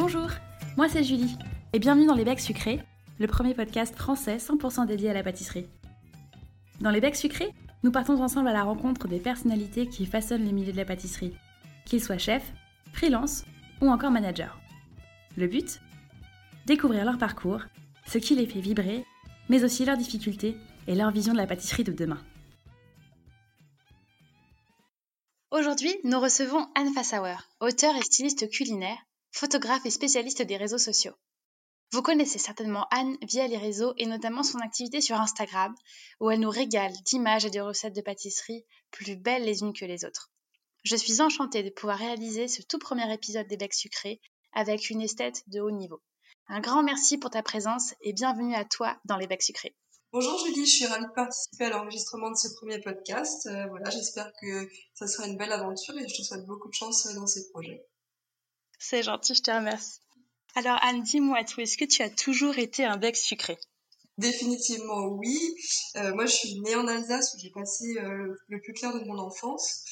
Bonjour, moi c'est Julie, et bienvenue dans Les Becs Sucrés, le premier podcast français 100% dédié à la pâtisserie. Dans Les Becs Sucrés, nous partons ensemble à la rencontre des personnalités qui façonnent les milieux de la pâtisserie, qu'ils soient chefs, freelance ou encore managers. Le but? Découvrir leur parcours, ce qui les fait vibrer, mais aussi leurs difficultés et leur vision de la pâtisserie de demain. Aujourd'hui, nous recevons Anne Fassauer, auteure et styliste culinaire, photographe et spécialiste des réseaux sociaux. Vous connaissez certainement Anne via les réseaux et notamment son activité sur Instagram, où elle nous régale d'images et de recettes de pâtisserie plus belles les unes que les autres. Je suis enchantée de pouvoir réaliser ce tout premier épisode des Becs Sucrés avec une esthète de haut niveau. Un grand merci pour ta présence et bienvenue à toi dans les Becs Sucrés. Bonjour Julie, je suis ravie de participer à l'enregistrement de ce premier podcast. Euh, voilà, j'espère que ça sera une belle aventure et je te souhaite beaucoup de chance dans ces projets. C'est gentil, je te remercie. Alors Anne, dis-moi tout, est-ce que tu as toujours été un bec sucré? Définitivement oui. Euh, moi, je suis née en Alsace où j'ai passé euh, le plus clair de mon enfance.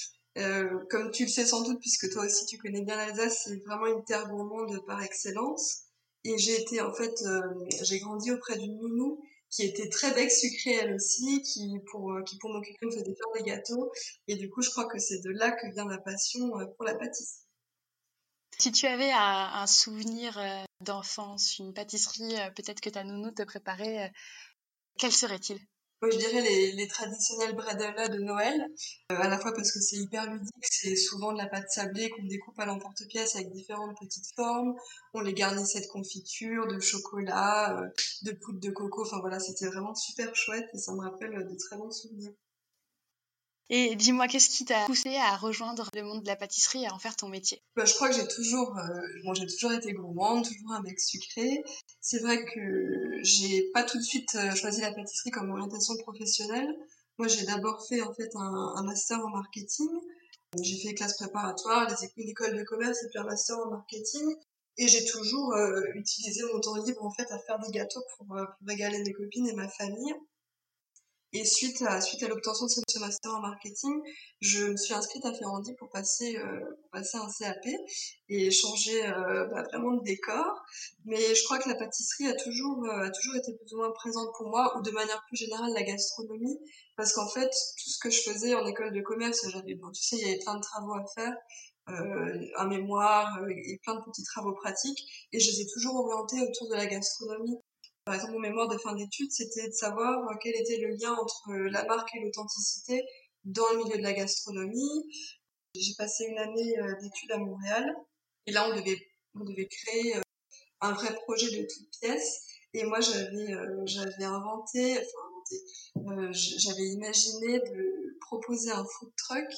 comme tu le sais sans doute, puisque toi aussi tu connais bien l'Alsace, c'est vraiment une terre gourmande par excellence. Et j'ai été en fait, j'ai grandi auprès d'une nounou qui était très bec sucré elle aussi, qui pour, euh, qui pour faisait faire des gâteaux. Et du coup, je crois que c'est de là que vient ma passion euh, pour la pâtisserie. Si tu avais un, souvenir euh, d'enfance, une pâtisserie, peut-être que ta nounou te préparait, quel serait-il? Je dirais les, traditionnels bredela de Noël, euh, à la fois parce que c'est hyper ludique, c'est souvent de la pâte sablée qu'on découpe à l'emporte-pièce avec différentes petites formes. On les garnissait de confiture, de chocolat, euh, de poudre de coco. Enfin voilà, c'était vraiment super chouette et ça me rappelle de très bons souvenirs. Et dis-moi, qu'est-ce qui t'a poussé à rejoindre le monde de la pâtisserie et à en faire ton métier? Bah, Je crois que j'ai toujours, euh, j'ai toujours été gourmande, toujours un mec sucré. C'est vrai que j'ai pas tout de suite euh, choisi la pâtisserie comme orientation professionnelle. Moi, j'ai d'abord fait en fait un, master en marketing. J'ai fait classe préparatoire, les écoles de commerce et puis un master en marketing. Et j'ai toujours euh, utilisé mon temps libre en fait à faire des gâteaux pour, pour régaler mes copines et ma famille. Et suite à, suite à l'obtention de ce master en marketing, je me suis inscrite à Ferrandi pour passer, euh, passer un CAP et changer euh, bah, vraiment de décor. Mais je crois que la pâtisserie a toujours, euh, a toujours été plus ou moins présente pour moi, ou de manière plus générale la gastronomie, parce qu'en fait, tout ce que je faisais en école de commerce, j'avais, tu sais, il y avait plein de travaux à faire, un mémoire et plein de petits travaux pratiques, et je les ai toujours orientés autour de la gastronomie. Par exemple, mon mémoire de fin d'études, c'était de savoir euh, quel était le lien entre euh, la marque et l'authenticité dans le milieu de la gastronomie. J'ai passé une année euh, d'études à Montréal et là, on devait, on devait créer un vrai projet de toute pièce. Et moi, j'avais, j'avais inventé, enfin j'avais imaginé de proposer un food truck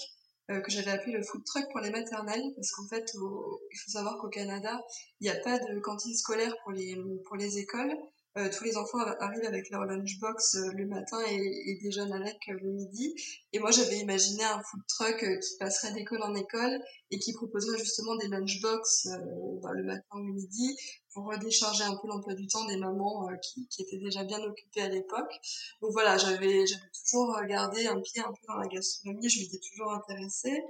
que j'avais appelé le food truck pour les maternelles parce qu'en fait, il faut savoir qu'au Canada, il n'y a pas de cantine scolaire pour les, pour les écoles. Euh, tous les enfants arrivent avec leur lunchbox euh, le matin et, et, déjeunent avec euh, le midi. Et moi, j'avais imaginé un food truck qui passerait d'école en école et qui proposerait justement des lunchbox bah, le matin ou le midi pour décharger un peu l'emploi du temps des mamans qui, qui, étaient déjà bien occupées à l'époque. Donc voilà, j'avais toujours gardé un pied un peu dans la gastronomie, je m'étais toujours intéressée.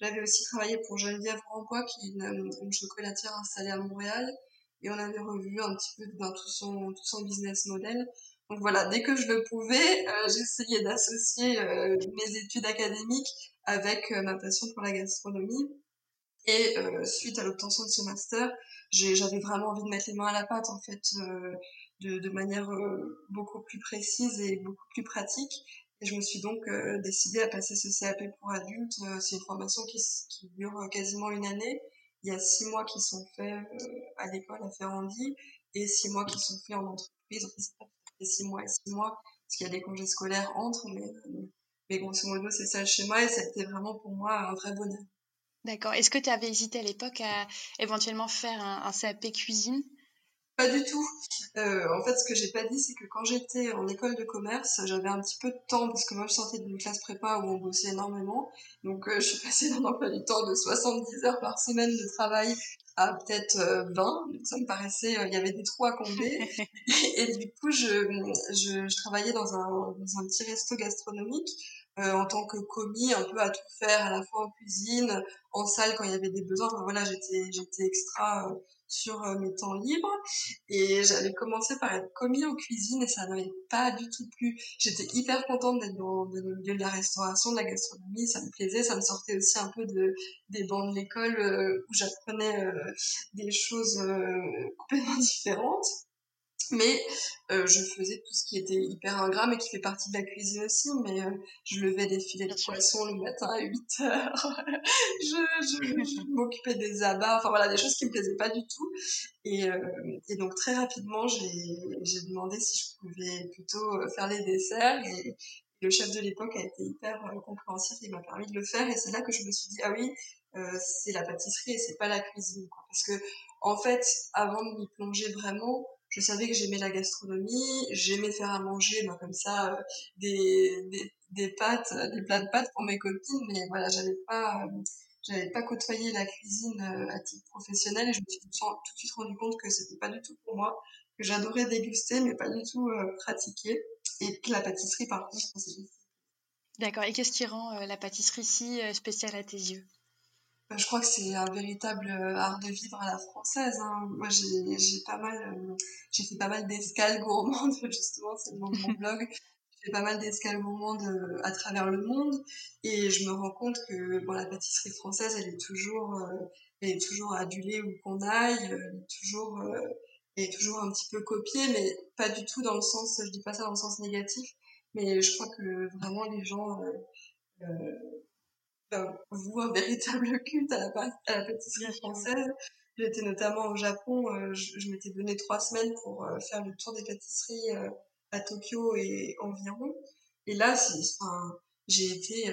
J'avais aussi travaillé pour Geneviève Rambois, qui est une, une chocolatière installée à Montréal et on avait revu un petit peu ben, tout, son, tout son business model. Donc voilà, dès que je le pouvais, euh, j'essayais d'associer euh, mes études académiques avec euh, ma passion pour la gastronomie. Et suite à l'obtention de ce master, j'avais vraiment envie de mettre les mains à la pâte en fait, de, manière beaucoup plus précise et beaucoup plus pratique. Et je me suis donc décidée à passer ce CAP pour adultes. C'est une formation qui dure quasiment une année il y a six mois qui sont faits euh, à l'école à Ferrandi et six mois qui sont faits en entreprise. c'est six mois et six mois parce qu'il y a des congés scolaires entre, mais, euh, mais grosso modo, c'est ça le schéma et c'était vraiment pour moi un vrai bonheur. D'accord. Est-ce que tu avais hésité à l'époque à éventuellement faire un, un CAP cuisine? Pas du tout. Euh, en fait, ce que j'ai pas dit, c'est que quand j'étais en école de commerce, j'avais un petit peu de temps parce que moi, je sortais d'une classe prépa où on bossait énormément. Donc, euh, je suis passée d'un emploi du temps de 70 heures par semaine de travail à peut-être 20. Euh, donc, ça me paraissait, euh, il y avait des trous à combler. et, du coup, je, je, je, travaillais dans un, dans un petit resto gastronomique. Euh, en tant que commis, un peu à tout faire, à la fois en cuisine, en salle quand il y avait des besoins. Enfin, voilà, j'étais j'étais extra sur euh, mes temps libres et j'avais commencé par être commis en cuisine et ça n'avait pas du tout plu. J'étais hyper contente d'être dans, le milieu de la restauration, de la gastronomie, ça me plaisait, ça me sortait aussi un peu de, des bancs de l'école euh, où j'apprenais euh, des choses complètement différentes. Mais euh, je faisais tout ce qui était hyper ingrat, mais qui fait partie de la cuisine aussi. Mais euh, je levais des filets de poisson le matin à 8 heures. je, je, m'occupais des abats. Enfin voilà, des choses qui me plaisaient pas du tout. Et, euh, et donc très rapidement, j'ai demandé si je pouvais plutôt faire les desserts. Et, le chef de l'époque a été hyper compréhensif. Il m'a permis de le faire. Et c'est là que je me suis dit, ah oui, c'est la pâtisserie et c'est pas la cuisine. Quoi. Parce que en fait, avant de m'y plonger vraiment, je savais que j'aimais la gastronomie, j'aimais faire à manger, bah, comme ça, euh, des, des, des, pâtes, des plats de pâtes pour mes copines, mais voilà, j'avais pas, euh, j'avais pas côtoyé la cuisine euh, à titre professionnel et je me suis tout, de suite rendu compte que c'était pas du tout pour moi, que j'adorais déguster, mais pas du tout pratiquer, et que la pâtisserie, par contre, D'accord. Et qu'est-ce qui rend la pâtisserie si spéciale à tes yeux? Je crois que c'est un véritable euh, art de vivre à la française. Hein. Moi, j'ai, j'ai pas mal, euh, j'ai fait pas mal d'escales gourmandes, justement, c'est le nom de mon blog. J'ai fait pas mal d'escales gourmandes euh, à travers le monde et je me rends compte que bon, la pâtisserie française, elle est toujours, elle est toujours adulée où qu'on aille, elle est toujours, elle est toujours un petit peu copiée, mais pas du tout dans le sens, je dis pas ça dans le sens négatif, mais je crois que vraiment les gens vous un véritable culte à la, à la pâtisserie française. J'étais notamment au Japon, euh, je, m'étais donné trois semaines pour euh, faire le tour des pâtisseries euh, à Tokyo et environ. Et là, enfin, j'ai été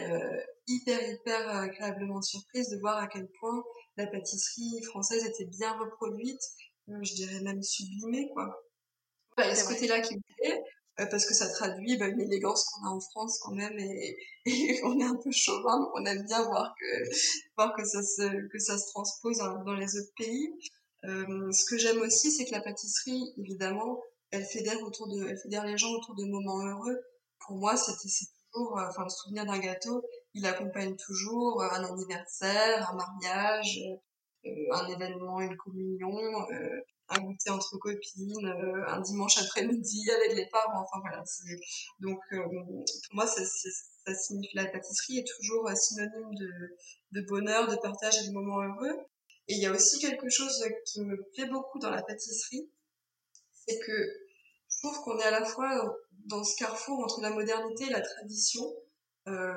hyper, hyper agréablement surprise de voir à quel point la pâtisserie française était bien reproduite, je dirais même sublimée, quoi. il y a ce côté-là qui me plaît. Euh, parce que ça traduit bah, une élégance qu'on a en France quand même et, on est un peu chauvin donc on aime bien voir que voir que ça se que ça se transpose dans, les autres pays. Euh, ce que j'aime aussi c'est que la pâtisserie évidemment elle fédère autour de elle fédère les gens autour de moments heureux. Pour moi c'était c'est toujours euh, enfin le souvenir d'un gâteau il accompagne toujours un anniversaire un mariage un événement une communion un goûter entre copines, euh, un dimanche après-midi avec les parents. Enfin voilà. Donc euh, pour moi, ça, ça, signifie la pâtisserie est toujours synonyme de, de bonheur, de partage et de moments heureux. Et il y a aussi quelque chose qui me plaît beaucoup dans la pâtisserie, c'est que je trouve qu'on est à la fois dans ce carrefour entre la modernité et la tradition, euh,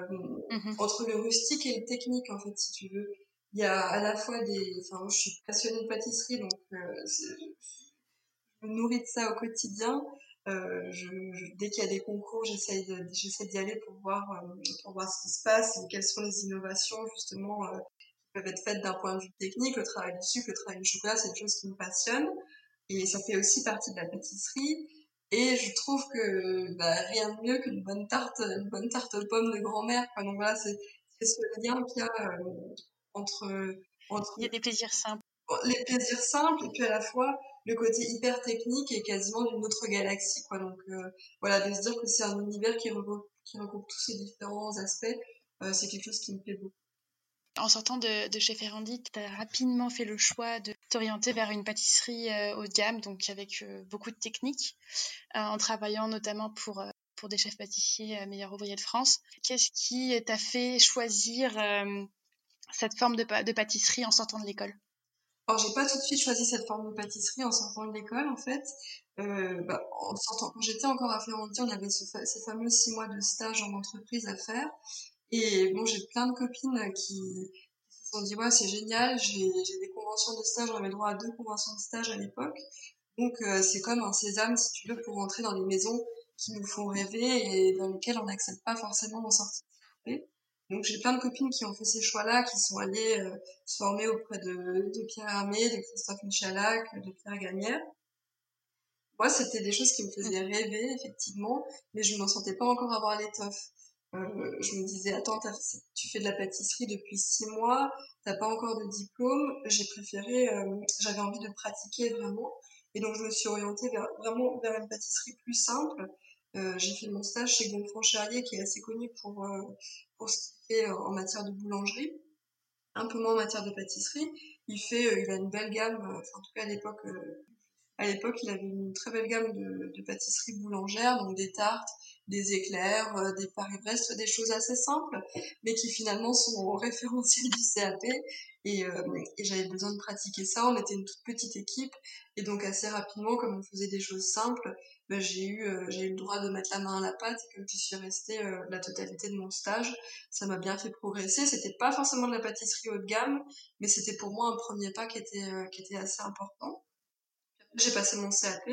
mmh entre le rustique et le technique en fait, si tu veux il y a à la fois des enfin moi je suis passionnée de pâtisserie donc euh, je me nourris de ça au quotidien. Euh, dès qu'il y a des concours j'essaie d'y aller pour voir euh, pour voir ce qui se passe et quelles sont les innovations justement euh, qui peuvent être faites d'un point de vue technique. Le travail du sucre le travail du chocolat c'est une chose qui me passionne et ça fait aussi partie de la pâtisserie. Et je trouve que bah, rien de mieux qu'une bonne tarte une bonne tarte aux pommes de grand-mère donc voilà c'est ce lien qu'il y a entre, entre... Il y a des plaisirs simples. Les plaisirs simples et puis à la fois le côté hyper technique et quasiment d'une autre galaxie. Quoi. Donc euh, voilà, de se dire que c'est un univers qui regroupe, qui regroupe tous ces différents aspects, euh, c'est quelque chose qui me plaît beaucoup. En sortant de, de chez Ferrandi, tu as rapidement fait le choix de t'orienter vers une pâtisserie euh, haut de gamme, donc avec beaucoup de techniques, en travaillant notamment pour, pour des chefs pâtissiers meilleurs ouvriers de France. Qu'est-ce qui t'a fait choisir cette forme de, pâtisserie en sortant de l'école? Alors j'ai pas tout de suite choisi cette forme de pâtisserie en sortant de l'école en fait. Euh, bah, en sortant, quand j'étais encore à Ferrandi, on avait ce, ces fameux six mois de stage en entreprise à faire. Et bon, j'ai plein de copines qui, se sont dit ouais c'est génial, j'ai des conventions de stage, on avait droit à deux conventions de stage à l'époque. Donc euh, c'est comme un sésame si tu veux pour rentrer dans les maisons qui nous font rêver et dans lesquelles on n'accepte pas forcément en sortie. Donc j'ai plein de copines qui ont fait ces choix-là, qui sont allées euh, se former auprès de, de Pierre Hermé, de Christophe Michalak, de Pierre Gagnère. Moi, c'était des choses qui me faisaient rêver, effectivement, mais je ne m'en sentais pas encore avoir l'étoffe. Euh, je me disais, attends, tu fais de la pâtisserie depuis six mois, t'as pas encore de diplôme. J'ai préféré, euh, j'avais envie de pratiquer vraiment. Et donc, je me suis orientée vers, vraiment vers une pâtisserie plus simple. Euh, j'ai fait mon stage chez Gonfrand Charrier, qui est assez connu pour, euh, ce qu'il fait en matière de boulangerie, un peu moins en matière de pâtisserie. Il fait, a une belle gamme, en tout cas à l'époque, à l'époque, il avait une très belle gamme de, de pâtisseries boulangères, donc des tartes, des éclairs, euh, des Paris-Brest, des choses assez simples, mais qui finalement sont au référentiel du CAP. Et, euh, et j'avais besoin de pratiquer ça. On était une toute petite équipe, et donc assez rapidement, comme on faisait des choses simples, j'ai eu euh, j'ai eu le droit de mettre la main à la pâte. Et comme j'y suis restée la totalité de mon stage, ça m'a bien fait progresser. C'était pas forcément de la pâtisserie haut de gamme, mais c'était pour moi un premier pas qui était qui était assez important j'ai passé mon CAP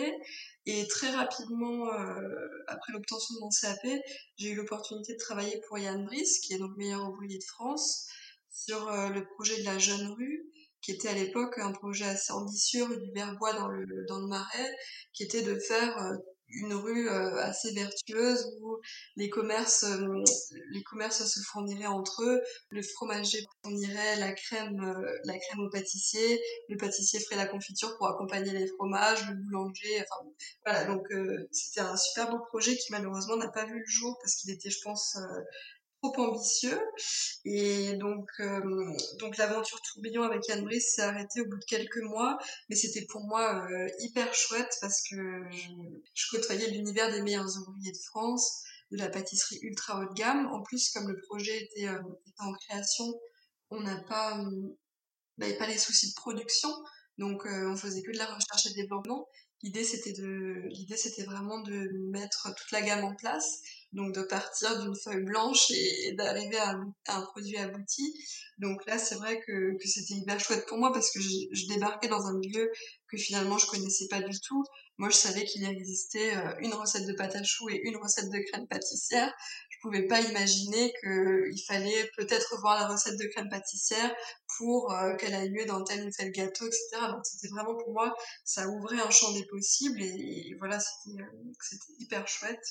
et très rapidement, euh, après l'obtention de mon CAP, j'ai eu l'opportunité de travailler pour Yann Brice, qui est donc meilleur ouvrier de France, sur euh, le projet de la Jeune Rue, qui était à l'époque un projet assez ambitieux rue du Verbois dans le, dans le Marais, qui était de faire euh, une rue euh, assez vertueuse où les commerces, euh, les commerces se fourniraient entre eux. Le fromager fournirait la crème, euh, la crème au pâtissier. Le pâtissier ferait la confiture pour accompagner les fromages. Le boulanger, enfin voilà. Donc c'était un super beau projet qui malheureusement n'a pas vu le jour parce qu'il était, je pense, trop ambitieux. Et donc, euh, donc l'aventure tourbillon avec Yann Brice s'est arrêtée au bout de quelques mois, mais c'était pour moi euh, hyper chouette parce que je, côtoyais l'univers des meilleurs ouvriers de France, de la pâtisserie ultra haut de gamme. En plus, comme le projet était, euh, était en création, on n'a pas, pas les soucis de production, donc on faisait que de la recherche et développement. L'idée c'était de, l'idée c'était vraiment de mettre toute la gamme en place donc de partir d'une feuille blanche et, d'arriver à, un produit abouti. Donc là, c'est vrai que, que c'était hyper chouette pour moi parce que je, débarquais dans un milieu que finalement je connaissais pas du tout. Moi, je savais qu'il existait euh, une recette de pâte à choux et une recette de crème pâtissière. Je pouvais pas imaginer qu'il fallait peut-être voir la recette de crème pâtissière pour euh, qu'elle ait lieu dans tel ou tel gâteau, etc. Donc c'était vraiment pour moi, ça ouvrait un champ des possibles et, voilà, c'était euh, hyper chouette.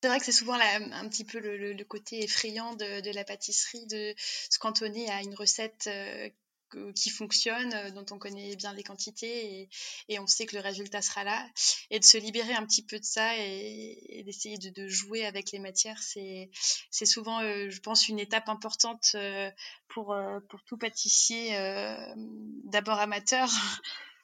C'est vrai que c'est souvent un petit peu le, côté effrayant de, la pâtisserie, de se cantonner à une recette euh, qui fonctionne, euh, dont on connaît bien les quantités et, on sait que le résultat sera là. Et de se libérer un petit peu de ça et, d'essayer de, jouer avec les matières, c'est souvent, euh, je pense, une étape importante pour, pour tout pâtissier, d'abord amateur,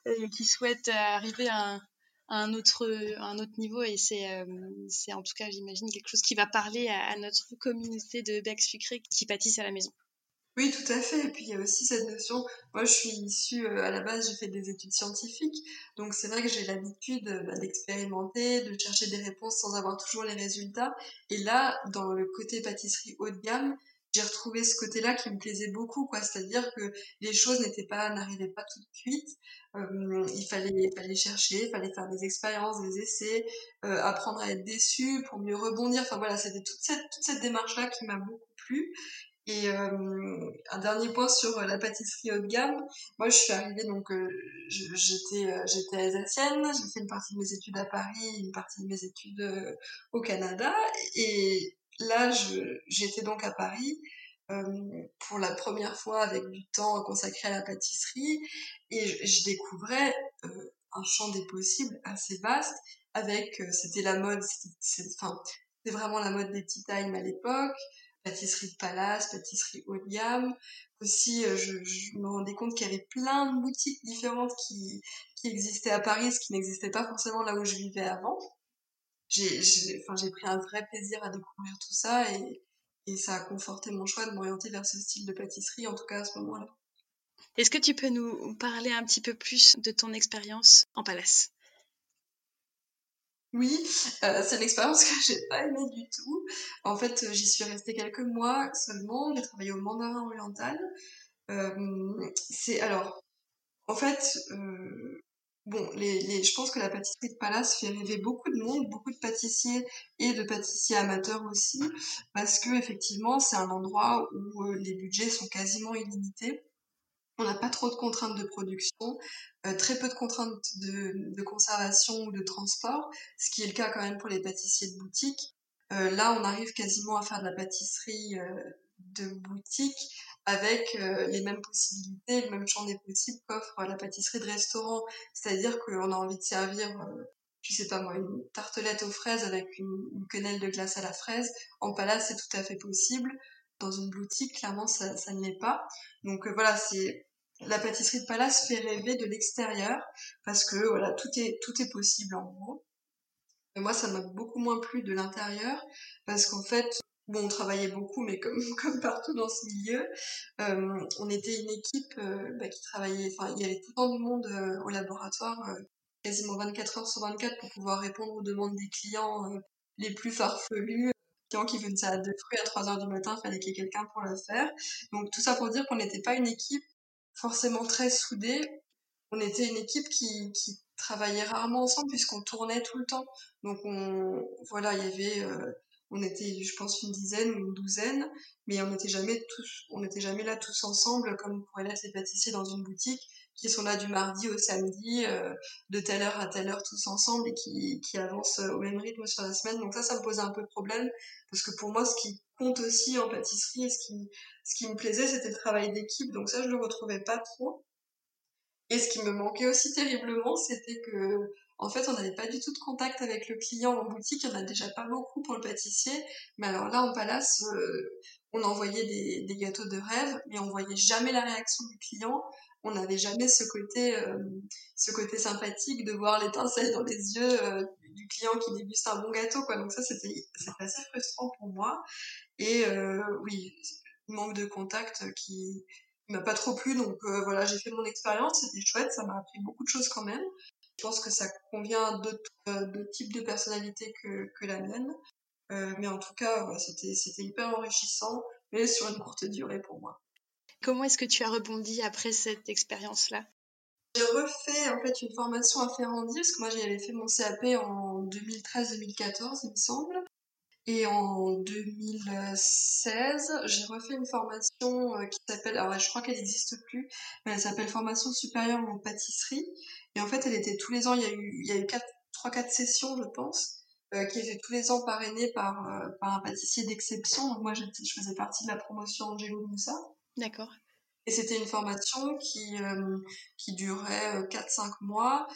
qui souhaite arriver à un un autre, un autre niveau et c'est, euh, c'est en tout cas, j'imagine, quelque chose qui va parler à, notre communauté de becs sucrés qui pâtissent à la maison. Oui, tout à fait. Et puis il y a aussi cette notion, moi je suis issue, euh, à la base j'ai fait des études scientifiques, donc c'est vrai que j'ai l'habitude bah, d'expérimenter, de chercher des réponses sans avoir toujours les résultats. Et là, dans le côté pâtisserie haut de gamme, j'ai retrouvé ce côté-là qui me plaisait beaucoup, quoi. C'est-à-dire que les choses n'étaient pas, n'arrivaient pas toutes cuites. Euh, il fallait, fallait chercher, il fallait faire des expériences, des essais, euh, apprendre à être déçu pour mieux rebondir. Enfin voilà, c'était toute cette, toute cette démarche-là qui m'a beaucoup plu. Et euh, un dernier point sur la pâtisserie haut de gamme. Moi, je suis arrivée donc j'étais j'étais alsacienne. J'ai fait une partie de mes études à Paris, une partie de mes études au Canada. Et là, j'étais donc à Paris euh, pour la première fois avec du temps consacré à la pâtisserie et je, découvrais euh, un champ des possibles assez vaste avec, euh, c'était la mode, c'était vraiment la mode des petits times à l'époque, pâtisserie de palace, pâtisserie haut de gamme. Aussi, je, je me rendais compte qu'il y avait plein de boutiques différentes qui, qui existaient à Paris, ce qui n'existait pas forcément là où je vivais avant j'ai enfin, pris un vrai plaisir à découvrir tout ça et, et ça a conforté mon choix de m'orienter vers ce style de pâtisserie, en tout cas à ce moment-là. Est-ce que tu peux nous parler un petit peu plus de ton expérience en palace oui, euh, c'est une expérience que j'ai pas aimée du tout. En fait, j'y suis restée quelques mois seulement. J'ai travaillé au Mandarin Oriental. Euh, c'est alors, en fait, euh, Bon, les, les, je pense que la pâtisserie de Palace fait rêver beaucoup de monde, beaucoup de pâtissiers et de pâtissiers amateurs aussi, parce que effectivement, c'est un endroit où euh, les budgets sont quasiment illimités. On n'a pas trop de contraintes de production, euh, très peu de contraintes de, conservation ou de transport, ce qui est le cas quand même pour les pâtissiers de boutique. Euh, là, on arrive quasiment à faire de la pâtisserie de boutique avec euh, les mêmes possibilités, le même champ des possibles qu'offre la pâtisserie de restaurant. C'est-à-dire qu'on a envie de servir, euh, je sais pas moi, une tartelette aux fraises avec une, quenelle de glace à la fraise. En palace, c'est tout à fait possible. Dans une boutique, clairement, ça, ça ne l'est pas. Donc euh, voilà, c'est La pâtisserie de Palace fait rêver de l'extérieur parce que voilà, tout est, tout est possible en gros. Et moi, ça m'a beaucoup moins plu de l'intérieur parce qu'en fait, bon, on travaillait beaucoup, mais comme, comme partout dans ce milieu, euh, on était une équipe euh, bah, qui travaillait, enfin, il y avait tout le temps du monde euh, au laboratoire, quasiment 24 heures sur 24 pour pouvoir répondre aux demandes des clients les plus farfelus clients qui venaient salade de fruits à 3 heures du matin, fallait qu'il y ait quelqu'un pour le faire. Donc tout ça pour dire qu'on n'était pas une équipe forcément très soudée. On était une équipe qui, qui travaillait rarement ensemble puisqu'on tournait tout le temps. Donc on, voilà, il y avait, on était, je pense, une dizaine ou une douzaine, mais on n'était jamais tous, on n'était jamais là tous ensemble comme pourraient l'être les pâtissiers dans une boutique qui sont là du mardi au samedi, euh, de telle heure à telle heure tous ensemble et qui, avancent au même rythme sur la semaine. Donc ça, ça me posait un peu de problème parce que pour moi, ce qui compte aussi en pâtisserie et ce qui, me plaisait, c'était le travail d'équipe. Donc ça, je le retrouvais pas trop. Et ce qui me manquait aussi terriblement, c'était que, en fait, on n'avait pas du tout de contact avec le client en boutique. Il y en a déjà pas beaucoup pour le pâtissier. Mais alors là, en palace, euh, on envoyait des, gâteaux de rêve, mais on voyait jamais la réaction du client on n'avait jamais ce côté, euh, ce côté sympathique de voir l'étincelle dans les yeux euh, du client qui déguste un bon gâteau. Donc ça, c'était assez frustrant pour moi. Et oui, manque de contact qui m'a pas trop plu. Donc voilà, j'ai fait mon expérience, c'était chouette, ça m'a appris beaucoup de choses quand même. Je pense que ça convient à d'autres types de personnalités que, que la mienne. mais en tout cas, c'était hyper enrichissant, mais sur une courte durée pour moi. Comment est-ce que tu as rebondi après cette expérience-là? J'ai refait en fait une formation à Ferrandi, parce que moi j'avais fait mon CAP en 2013-2014, il me semble. Et en 2016, j'ai refait une formation euh, qui s'appelle, alors je crois qu'elle n'existe plus, mais elle s'appelle Formation supérieure en pâtisserie. Et en fait, elle était tous les ans, il y a eu, il y a eu 3-4 sessions, je pense, euh, qui étaient tous les ans parrainées par, euh, par un pâtissier d'exception. Donc moi, je faisais partie de la promotion Angelo Moussa. D'accord. Et c'était une formation qui, euh, qui durait 4-5 euh, mois,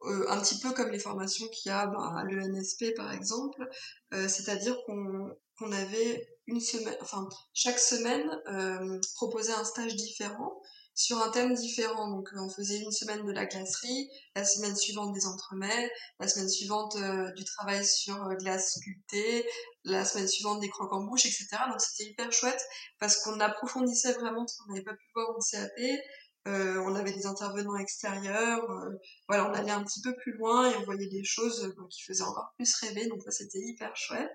un petit peu comme les formations qu'il y a ben, à l'ENSP par exemple, c'est-à-dire qu'on qu'on avait une semaine, enfin chaque semaine proposait un stage différent sur un thème différent. Donc euh, on faisait une semaine de la glacerie, la semaine suivante des entremets, la semaine suivante euh, du travail sur euh, glace sculptée, la semaine suivante des croques en bouche, etc. Donc c'était hyper chouette parce qu'on approfondissait vraiment ce qu'on n'avait pas pu voir en CAP. on avait des intervenants extérieurs, voilà, on allait un petit peu plus loin et on voyait des choses qui faisaient encore plus rêver. Donc ça c'était hyper chouette.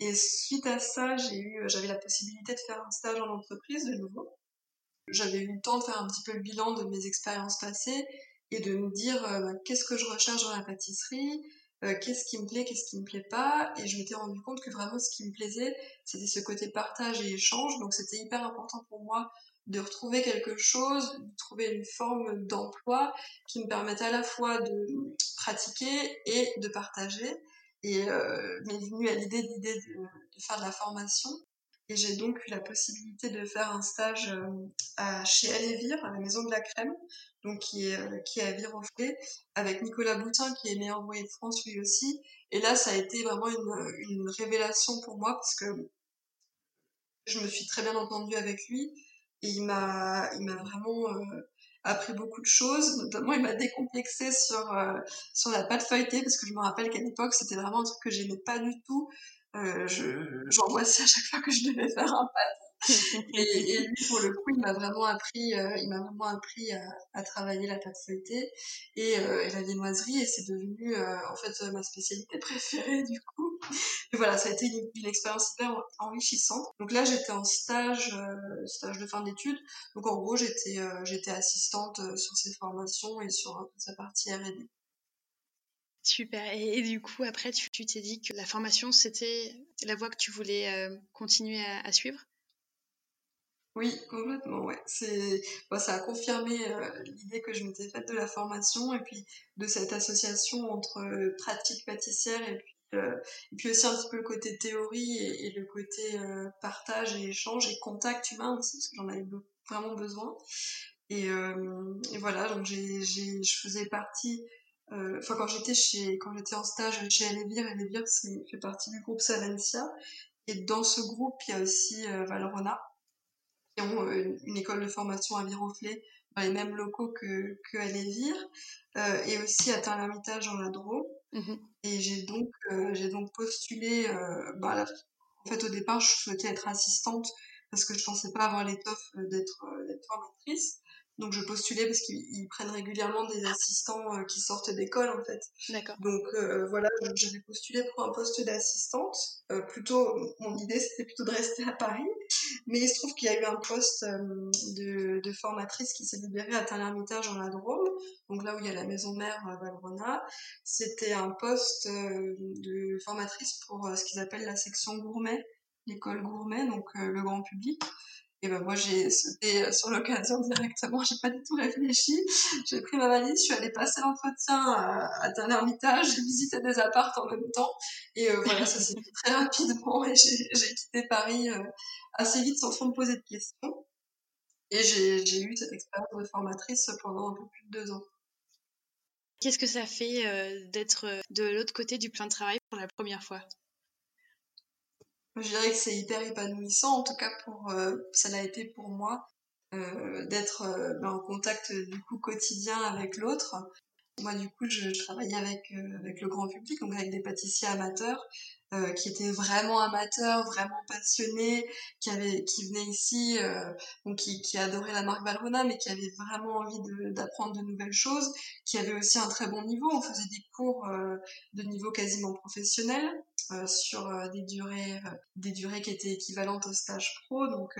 Et suite à ça, j'ai eu, j'avais la possibilité de faire un stage en entreprise de nouveau j'avais eu le temps de faire un petit peu le bilan de mes expériences passées et de me dire euh, bah, qu'est-ce que je recherche dans la pâtisserie, euh, qu'est-ce qui me plaît, qu'est-ce qui me plaît pas. Et je m'étais rendu compte que vraiment ce qui me plaisait, c'était ce côté partage et échange. Donc c'était hyper important pour moi de retrouver quelque chose, de trouver une forme d'emploi qui me permette à la fois de pratiquer et de partager. Et euh, m'est venue à l'idée de, faire de la formation. Et j'ai donc eu la possibilité de faire un stage euh, à, chez Alévire, à la Maison de la Crème, donc qui est, euh, qui est à Viroflay, avec Nicolas Boutin, qui est meilleur envoyé de France lui aussi. Et là, ça a été vraiment une, une révélation pour moi, parce que je me suis très bien entendue avec lui, et il m'a, il m'a vraiment euh, appris beaucoup de choses. Notamment, il m'a décomplexé sur, sur la pâte feuilletée, parce que je me rappelle qu'à l'époque, c'était vraiment un truc que j'aimais pas du tout. Euh, j'angoissais à chaque fois que je devais faire un pâte. et, et, lui, pour le coup, il m'a vraiment appris, euh, il m'a vraiment appris à, à, travailler la pâte feuilletée et, euh, et la viennoiserie, et c'est devenu euh, en fait ma spécialité préférée du coup. Et voilà, ça a été une, une expérience hyper enrichissante. Donc là, j'étais en stage, euh, stage de fin d'études. Donc en gros, j'étais j'étais assistante sur ces formations et sur toute sa partie R&D. Super. Et, du coup, après, tu t'es dit que la formation, c'était la voie que tu voulais euh, continuer à, suivre? Oui, complètement, ouais. C'est, ça a confirmé euh, l'idée que je m'étais faite de la formation et puis de cette association entre euh, pratique pâtissière et puis, et puis aussi un petit peu le côté théorie et, le côté partage et échange et contact humain aussi, parce que j'en avais vraiment besoin. Et, voilà, donc j'ai, je faisais partie enfin quand j'étais chez quand j'étais en stage chez Elevir, Elevir c'est fait partie du groupe Savencia et dans ce groupe il y a aussi euh, Valrona qui ont euh, une école de formation à Viroflay dans les mêmes locaux que, que à Lévire, euh, et aussi à Tain-l'Hermitage en la Drôme. Mmh et j'ai donc, euh, j'ai donc postulé, euh, bah, en fait, au départ, je souhaitais être assistante parce que je pensais pas avoir l'étoffe d'être, d'être formatrice. Donc je postulais parce qu'ils prennent régulièrement des assistants euh, qui sortent d'école en fait. D'accord. Donc euh, voilà, j'avais postulé pour un poste d'assistante. Euh, plutôt, mon idée c'était plutôt de rester à Paris, mais il se trouve qu'il y a eu un poste de, de, formatrice qui s'est libéré à Tain-l'Hermitage en la Drôme, donc là où il y a la maison mère Valrona. C'était un poste de formatrice pour ce qu'ils appellent la section gourmet, l'école gourmet, donc le grand public. Et ben moi j'ai sauté euh, sur l'occasion directement, j'ai pas du tout réfléchi. J'ai pris ma valise, je suis allée passer l'entretien à, à Ermitage, j'ai visité des apparts en même temps. Et euh, voilà, ça s'est fait très rapidement et j'ai quitté Paris euh, assez vite sans trop me poser de questions. Et j'ai eu cette expérience de formatrice pendant un peu plus de deux ans. Qu'est-ce que ça fait d'être de l'autre côté du plan de travail pour la première fois? Je dirais que c'est hyper épanouissant, en tout cas pour euh, ça l'a été pour moi euh, d'être euh, ben, en contact du coup quotidien avec l'autre. Moi du coup je, travaillais avec avec le grand public, donc avec des pâtissiers amateurs qui étaient vraiment amateurs, vraiment passionnés, qui avaient, qui venaient ici, donc qui, qui adoraient la marque Valrhona, mais qui avaient vraiment envie d'apprendre de, nouvelles choses, qui avaient aussi un très bon niveau. On faisait des cours de niveau quasiment professionnel sur des durées, des durées qui étaient équivalentes au stage pro. Donc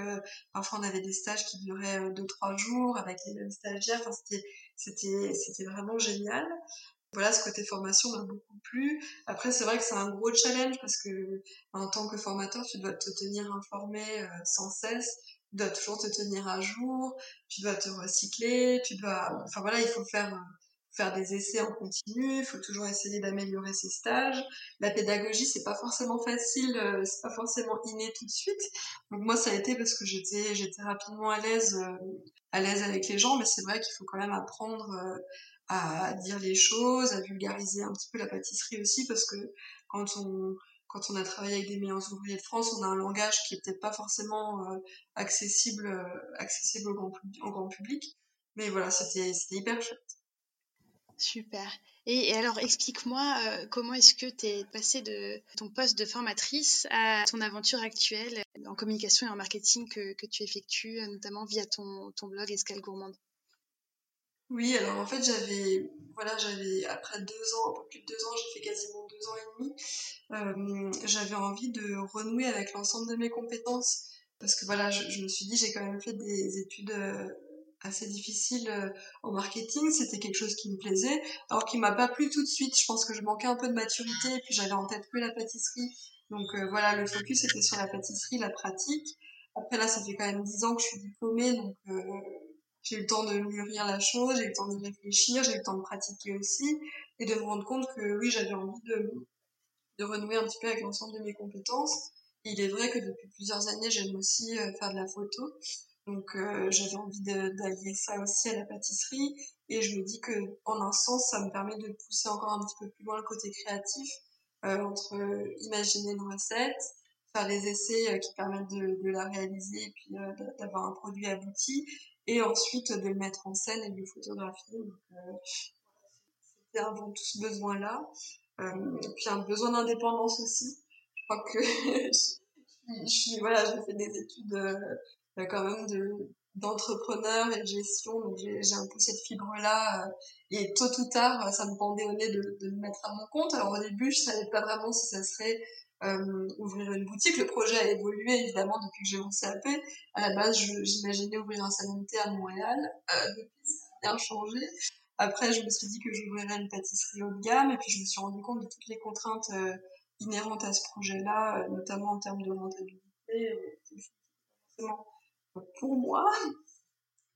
parfois on avait des stages qui duraient 2-3 jours avec les mêmes stagiaires. Enfin, c'était, c'était, c'était vraiment génial voilà, ce côté formation m'a beaucoup plu. Après, c'est vrai que c'est un gros challenge parce que en tant que formateur, tu dois te tenir informé euh, sans cesse, tu dois toujours te tenir à jour, tu dois te recycler, tu dois, enfin voilà, il faut faire faire des essais en continu, il faut toujours essayer d'améliorer ses stages. La pédagogie, c'est pas forcément facile, euh, c'est pas forcément inné tout de suite. Donc moi, ça a été parce que j'étais j'étais rapidement à l'aise euh, à l'aise avec les gens, mais c'est vrai qu'il faut quand même apprendre à dire les choses, à vulgariser un petit peu la pâtisserie aussi, parce que quand on, quand on a travaillé avec des meilleurs ouvriers de France, on a un langage qui est peut-être pas forcément euh, accessible, euh, accessible au grand, au grand public. Mais voilà, c'était hyper chouette. Super. Et, alors, explique-moi euh, comment est-ce que tu es passé de ton poste de formatrice à ton aventure actuelle en communication et en marketing que, tu effectues, notamment via ton, blog Escale Gourmande? Oui, alors en fait, j'avais, voilà, j'avais, après deux ans, un peu plus de deux ans, j'ai fait quasiment deux ans et demi, euh, j'avais envie de renouer avec l'ensemble de mes compétences. Parce que voilà, je, me suis dit, j'ai quand même fait des études euh, assez difficiles euh, en marketing, c'était quelque chose qui me plaisait, alors qui m'a pas plu tout de suite. Je pense que je manquais un peu de maturité, et puis j'avais en tête que la pâtisserie. Donc voilà, le focus était sur la pâtisserie, la pratique. Après là, ça fait quand même dix ans que je suis diplômée, donc j'ai eu le temps de mûrir la chose, j'ai eu le temps de réfléchir, j'ai eu le temps de pratiquer aussi, et de me rendre compte que oui, j'avais envie de, de renouer un petit peu avec l'ensemble de mes compétences. Il est vrai que depuis plusieurs années, j'aime aussi euh, faire de la photo. Donc euh, j'avais envie d'allier ça aussi à la pâtisserie. Et je me dis que en un sens, ça me permet de pousser encore un petit peu plus loin le côté créatif, euh, entre imaginer une recette, faire des essais qui permettent de, de, la réaliser et puis d'avoir un produit abouti et ensuite de le mettre en scène et de le photographier. Donc, euh, c'était avant tout ce besoin-là. Euh, puis un besoin d'indépendance aussi. Je crois que je, suis, voilà, j'ai fait des études euh, quand même de d'entrepreneur et de gestion, donc j'ai un peu cette fibre-là, euh, et tôt ou tard, ça me pendait au nez de, de me mettre à mon compte. Alors au début, je savais pas vraiment si ça serait euh, ouvrir une boutique. Le projet a évolué évidemment depuis que j'ai lancé AP. À la base, j'imaginais ouvrir un salon de thé à Montréal. Euh, depuis, ça a bien changé. Après, je me suis dit que j'ouvrirais une pâtisserie haut de gamme et puis je me suis rendu compte de toutes les contraintes euh, inhérentes à ce projet-là, euh, notamment en termes de rentabilité, euh, pour moi.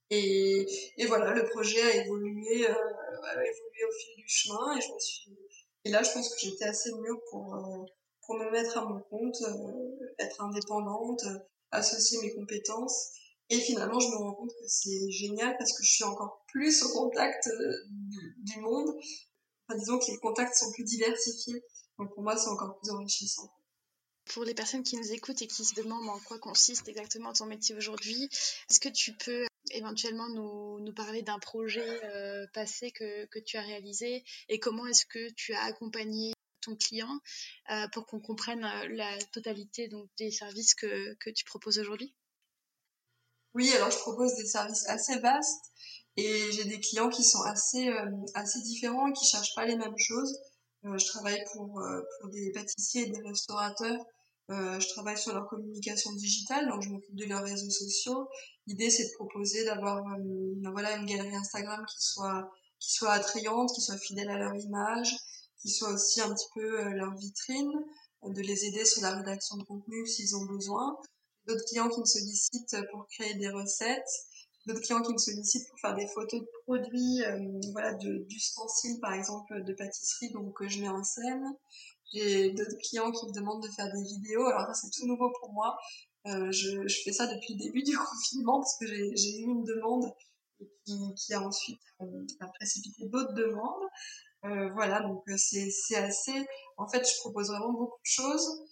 Et, et, voilà, le projet a évolué, a évolué au fil du chemin et je me suis et là, je pense que j'étais assez mûre pour pour me mettre à mon compte, euh, être indépendante, euh, associer mes compétences. Et finalement, je me rends compte que c'est génial parce que je suis encore plus au contact euh, du, monde. Enfin, disons que les contacts sont plus diversifiés. Donc pour moi, c'est encore plus enrichissant. Pour les personnes qui nous écoutent et qui se demandent en quoi consiste exactement ton métier aujourd'hui, est-ce que tu peux éventuellement nous, parler d'un projet passé que, tu as réalisé et comment est-ce que tu as accompagné ton client pour qu'on comprenne la totalité donc, des services que, que tu proposes aujourd'hui? Oui, alors je propose des services assez vastes et j'ai des clients qui sont assez, assez différents et qui ne cherchent pas les mêmes choses. je travaille pour, pour des pâtissiers et des restaurateurs euh, je travaille sur leur communication digitale, donc je m'occupe de leurs réseaux sociaux. L'idée, c'est de proposer d'avoir euh, voilà, une galerie Instagram qui soit, qui soit attrayante, qui soit fidèle à leur image, qui soit aussi un petit peu euh, leur vitrine, de les aider sur la rédaction de contenu s'ils ont besoin. D'autres clients qui me sollicitent pour créer des recettes, d'autres clients qui me sollicitent pour faire des photos de produits, voilà, d'ustensiles par exemple de pâtisserie, donc que je mets en scène. J'ai d'autres clients qui me demandent de faire des vidéos. Alors ça, c'est tout nouveau pour moi. Euh, je, je, fais ça depuis le début du confinement parce que j'ai eu une demande qui, qui a ensuite euh, précipité d'autres demandes. Euh, voilà, donc euh, c'est assez... En fait, je propose vraiment beaucoup de choses,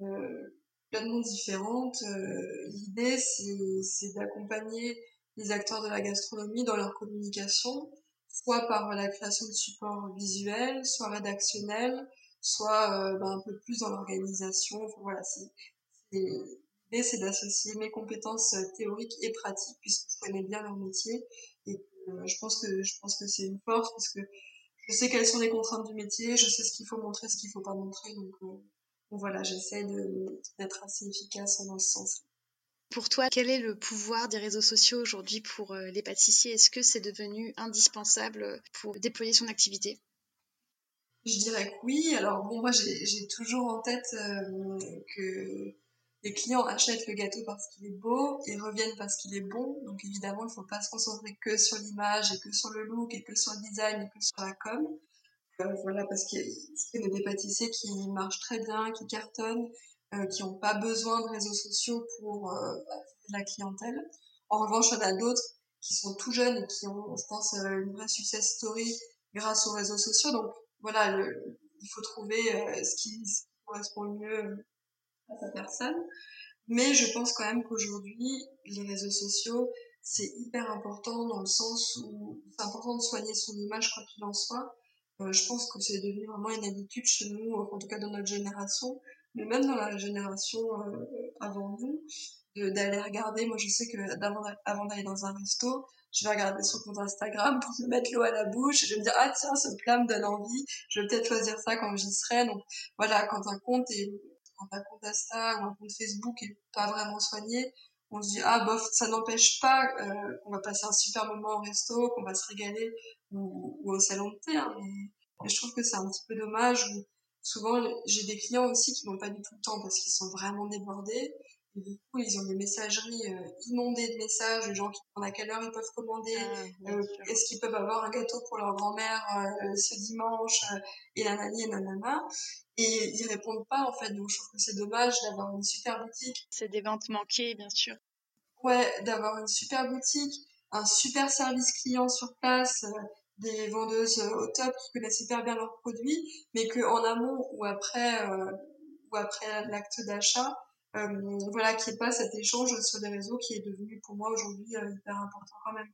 euh, pleinement différentes. Euh, l'idée, c'est d'accompagner les acteurs de la gastronomie dans leur communication, soit par la création de supports visuels, soit rédactionnels, soit euh, ben, un peu plus dans l'organisation. Enfin, voilà, l'idée, c'est d'associer mes compétences euh, théoriques et pratiques puisque je connais bien leur métier et euh, je pense que je pense que c'est une force parce que je sais quelles sont les contraintes du métier, je sais ce qu'il faut montrer, ce qu'il faut pas montrer, donc, voilà, j'essaie d'être assez efficace dans ce sens. Pour toi, quel est le pouvoir des réseaux sociaux aujourd'hui pour les pâtissiers? Est-ce que c'est devenu indispensable pour déployer son activité? Je dirais que oui. Alors bon, moi j'ai toujours en tête euh, que les clients achètent le gâteau parce qu'il est beau et reviennent parce qu'il est bon. Donc évidemment, il ne faut pas se concentrer que sur l'image et que sur le look et que sur le design et que sur la com. Euh, voilà, parce qu'il y a des pâtissiers qui marchent très bien, qui cartonnent, euh, qui n'ont pas besoin de réseaux sociaux pour euh, la clientèle. En revanche, il y en a d'autres qui sont tout jeunes et qui ont, je pense, une vraie success story grâce aux réseaux sociaux. Donc voilà, il faut trouver euh, ce, qui, correspond le mieux à sa personne. Mais je pense quand même qu'aujourd'hui, les réseaux sociaux, c'est hyper important dans le sens où c'est important de soigner son image quoi qu'il en soit. Euh, je pense que c'est devenu vraiment une habitude chez nous, en tout cas dans notre génération, mais même dans la génération euh, avant nous, d'aller regarder. Moi, je sais que avant d'aller dans un resto, je vais regarder son compte Instagram pour me mettre l'eau à la bouche. Je vais me dire, ah tiens, ce plat me donne envie. Je vais peut-être choisir ça quand j'y serai. Donc voilà, quand un compte est, quand un compte Insta ou un compte Facebook est pas vraiment soigné, on se dit, ah bof, ça n'empêche pas euh, qu'on va passer un super moment au resto, qu'on va se régaler ou, au salon de thé. Hein. mais, je trouve que c'est un petit peu dommage. souvent, j'ai des clients aussi qui n'ont pas du tout le temps parce qu'ils sont vraiment débordés du coup, ils ont des messageries euh, inondées de messages, de gens qui demandent à quelle heure ils peuvent commander, ah, euh, est-ce qu'ils peuvent avoir un gâteau pour leur grand-mère euh, ce dimanche, et nanani et nanana. Et ils répondent pas, en fait. Donc, je trouve que c'est dommage d'avoir une super boutique. C'est des ventes manquées, bien sûr. Ouais, d'avoir une super boutique, un super service client sur place, des vendeuses au top qui connaissent hyper bien leurs produits, mais qu'en amont ou après, ou après l'acte d'achat, voilà, qu'il n'y ait pas cet échange sur les réseaux qui est devenu pour moi aujourd'hui euh, hyper important quand même.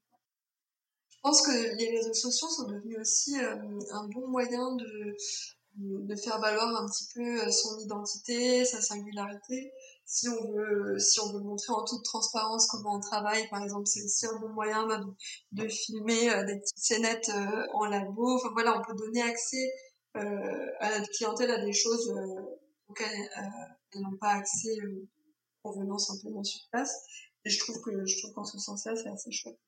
Je pense que les réseaux sociaux sont devenus aussi euh, un bon moyen de, de faire valoir un petit peu son identité, sa singularité. Si on veut, si on veut montrer en toute transparence comment on travaille, par exemple, c'est aussi un bon moyen de, filmer des petites scénettes en labo. Enfin voilà, on peut donner accès à notre clientèle à des choses auxquelles elles n'ont pas accès euh, en venant simplement sur place. Et je trouve que je trouve qu'en ce sens-là, c'est assez chouette.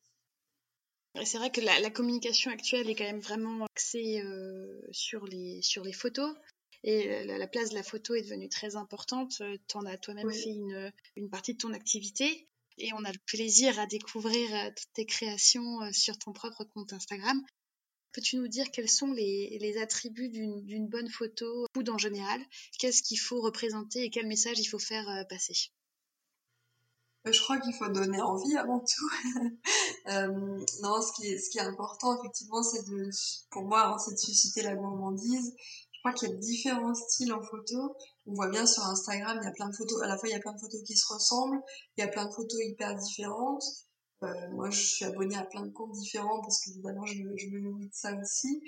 C'est vrai que la, communication actuelle est quand même vraiment axée euh, sur, les, sur les photos. Et la, place de la photo est devenue très importante. Euh, tu en as toi-même fait une, une, partie de ton activité. Et on a le plaisir à découvrir toutes tes créations sur ton propre compte Instagram. Peux-tu nous dire quels sont les, attributs d'une bonne photo ou en général? Qu'est-ce qu'il faut représenter et quel message il faut faire euh, passer? Euh, je crois qu'il faut donner envie avant tout. Euh, non, ce qui, est, important, effectivement, c'est pour moi, hein, c'est de susciter la gourmandise. Je crois qu'il y a différents styles en photo. On voit bien sur Instagram, il y a plein de photos. À la fois, il y a plein de photos qui se ressemblent, il y a plein de photos hyper différentes. Moi, je suis abonnée à plein de comptes différents parce qu'évidemment, je, je me nourris de ça aussi.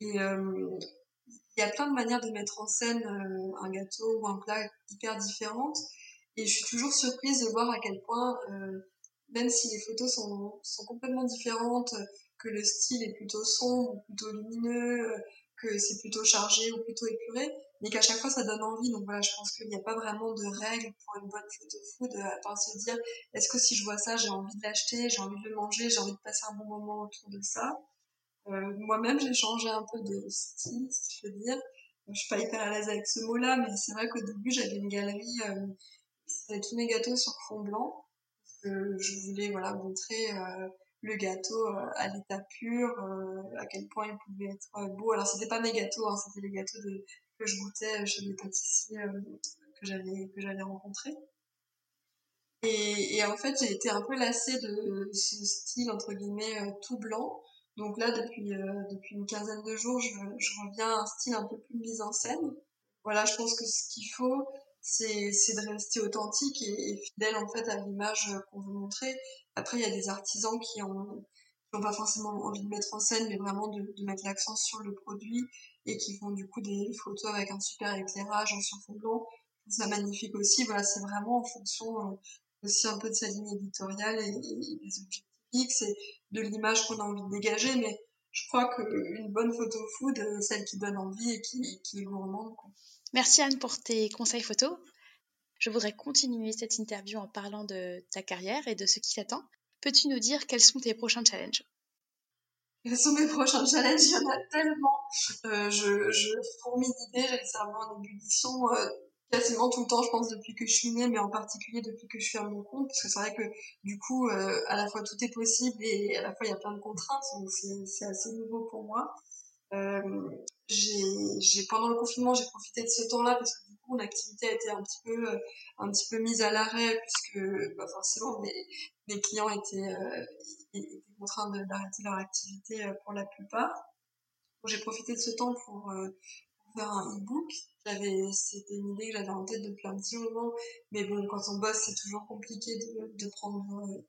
Et il y a plein de manières de mettre en scène un gâteau ou un plat hyper différentes. Et je suis toujours surprise de voir à quel point, même si les photos sont, sont complètement différentes, que le style est plutôt sombre ou plutôt lumineux, que c'est plutôt chargé ou plutôt épuré, mais qu'à chaque fois ça donne envie. Donc voilà, je pense qu'il n'y a pas vraiment de règle pour une bonne photo food, à part se dire est-ce que si je vois ça, j'ai envie de l'acheter, j'ai envie de le manger, j'ai envie de passer un bon moment autour de ça. Euh, Moi-même, j'ai changé un peu de style, si je peux dire. Je suis pas hyper à l'aise avec ce mot-là, mais c'est vrai qu'au début, j'avais une galerie euh, tous mes gâteaux sur fond blanc. que je voulais voilà montrer euh, le gâteau euh, à l'état pur, euh, à quel point il pouvait être beau. Alors c'était pas mes gâteaux, hein, c'était les gâteaux de, que je goûtais chez les pâtissiers que j'avais que j'avais rencontrés. Et, et, en fait, j'ai été un peu lassée de ce style entre guillemets tout blanc. Donc là, depuis depuis une quinzaine de jours, je, je reviens à un style un peu plus mise en scène. Voilà, je pense que ce qu'il faut, c'est de rester authentique et, fidèle en fait à l'image qu'on veut montrer. Après, il y a des artisans qui ont, qui ont pas forcément envie de mettre en scène, mais vraiment de, mettre l'accent sur le produit et qui font du coup des photos avec un super éclairage en sur fond blanc. C'est magnifique aussi. Voilà, c'est vraiment en fonction euh, aussi un peu de sa ligne éditoriale et, et des objectifs c'est de l'image qu'on a envie de dégager, mais je crois qu'une bonne photo food, euh, celle qui donne envie et qui, qui est. Merci Anne pour tes conseils photos. Je voudrais continuer cette interview en parlant de ta carrière et de ce qui t'attend. Peux-tu nous dire quels sont tes prochains challenges? Quels sont mes prochains challenges? Il y en a tellement. Euh, je, je fourmille d'idées, j'ai le cerveau en ébullition euh, quasiment tout le temps, je pense, depuis que je suis née, mais en particulier depuis que je suis à mon compte, parce que c'est vrai que du coup, euh, à la fois tout est possible et à la fois il y a plein de contraintes, donc c'est assez nouveau pour moi. Euh, j'ai pendant le confinement j'ai profité de ce temps-là parce que du coup mon activité a été un petit peu un petit peu mise à l'arrêt puisque bah forcément mes, mes clients étaient, euh, étaient contraints d'arrêter leur activité euh, pour la plupart. J'ai profité de ce temps pour, euh, faire un e-book. C'était une idée que j'avais en tête depuis un petit moment, mais bon quand on bosse c'est toujours compliqué de, de prendre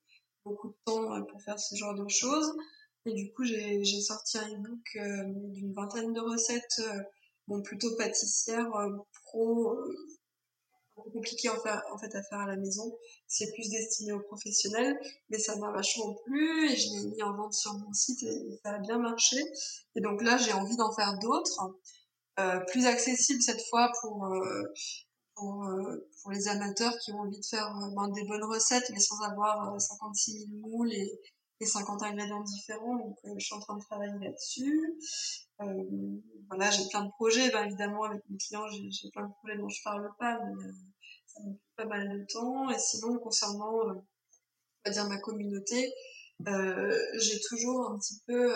beaucoup de temps pour faire ce genre de choses. Et du coup, j'ai sorti un e-book d'une vingtaine de recettes, bon, plutôt pâtissières, pro, compliqué en, fait à faire à la maison. C'est plus destiné aux professionnels, mais ça m'a vachement plu et je l'ai mis en vente sur mon site et, ça a bien marché. Et donc là, j'ai envie d'en faire d'autres, euh, plus accessibles cette fois pour, euh, euh, pour, les amateurs qui ont envie de faire ben, des bonnes recettes, mais sans avoir 56 000 moules et, et 50 ingrédients différents, donc je suis en train de travailler là-dessus. Euh, voilà, j'ai plein de projets, ben, évidemment avec mes clients, j'ai plein de projets dont je parle pas, mais ça pas mal de temps. Et sinon, concernant, euh, on va dire ma communauté, euh, j'ai toujours un petit peu,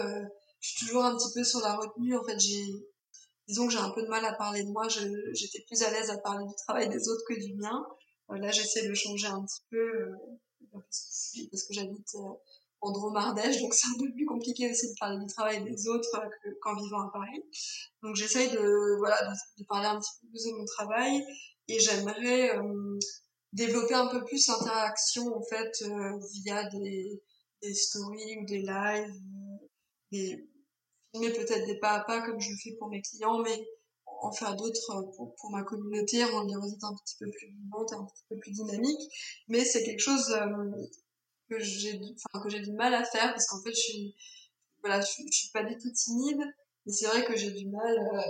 je suis toujours un petit peu sur la retenue. En fait, j'ai, disons que j'ai un peu de mal à parler de moi. J'étais plus à l'aise à parler du travail des autres que du mien. là, j'essaie de changer un petit peu parce que, j'habite en Dromardèche, donc c'est un peu plus compliqué aussi de parler du travail des autres euh, qu'en vivant à Paris. Donc j'essaye de, voilà, de, parler un petit peu plus de mon travail et j'aimerais euh, développer un peu plus l'interaction en fait euh, via des, des stories ou des lives, euh, des, filmer peut-être des pas à pas comme je le fais pour mes clients, mais en faire d'autres pour, pour, ma communauté, rendre les recettes un petit peu plus vivantes, un petit peu plus dynamiques. Mais c'est quelque chose que j'ai que j'ai du mal à faire parce qu'en fait je suis voilà je, suis pas du tout timide mais c'est vrai que j'ai du mal euh,